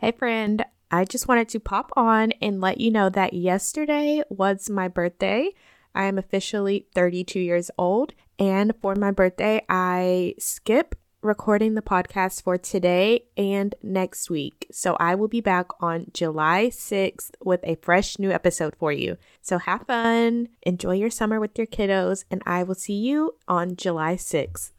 Hey, friend. I just wanted to pop on and let you know that yesterday was my birthday. I am officially 32 years old. And for my birthday, I skip recording the podcast for today and next week. So I will be back on July 6th with a fresh new episode for you. So have fun, enjoy your summer with your kiddos, and I will see you on July 6th.